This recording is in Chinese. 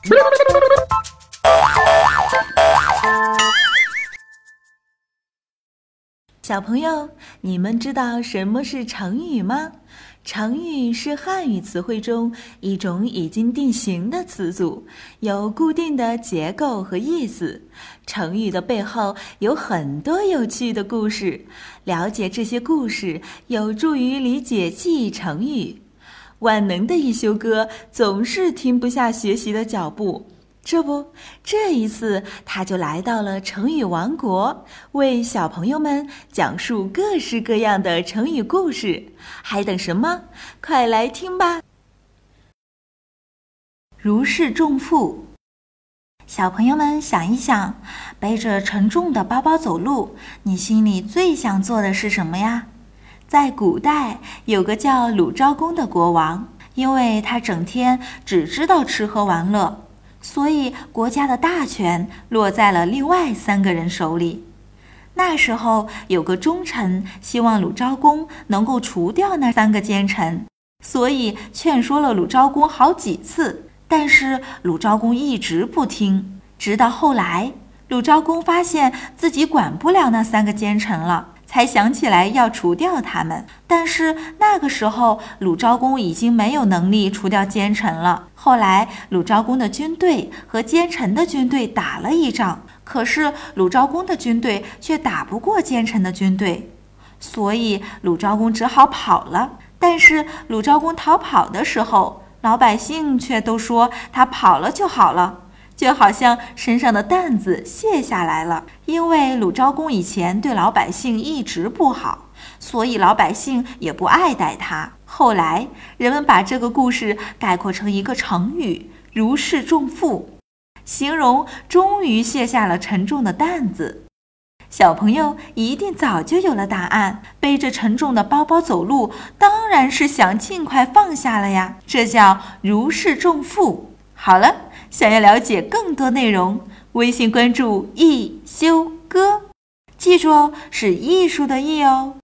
小朋友，你们知道什么是成语吗？成语是汉语词汇中一种已经定型的词组，有固定的结构和意思。成语的背后有很多有趣的故事，了解这些故事有助于理解记忆成语。万能的一休哥总是停不下学习的脚步。这不，这一次他就来到了成语王国，为小朋友们讲述各式各样的成语故事。还等什么？快来听吧！如释重负，小朋友们想一想，背着沉重的包包走路，你心里最想做的是什么呀？在古代，有个叫鲁昭公的国王，因为他整天只知道吃喝玩乐。所以，国家的大权落在了另外三个人手里。那时候，有个忠臣希望鲁昭公能够除掉那三个奸臣，所以劝说了鲁昭公好几次，但是鲁昭公一直不听。直到后来，鲁昭公发现自己管不了那三个奸臣了。才想起来要除掉他们，但是那个时候鲁昭公已经没有能力除掉奸臣了。后来鲁昭公的军队和奸臣的军队打了一仗，可是鲁昭公的军队却打不过奸臣的军队，所以鲁昭公只好跑了。但是鲁昭公逃跑的时候，老百姓却都说他跑了就好了。就好像身上的担子卸下来了，因为鲁昭公以前对老百姓一直不好，所以老百姓也不爱戴他。后来人们把这个故事概括成一个成语“如释重负”，形容终于卸下了沉重的担子。小朋友一定早就有了答案，背着沉重的包包走路，当然是想尽快放下了呀。这叫“如释重负”。好了。想要了解更多内容，微信关注一休哥，记住哦，是艺术的艺哦。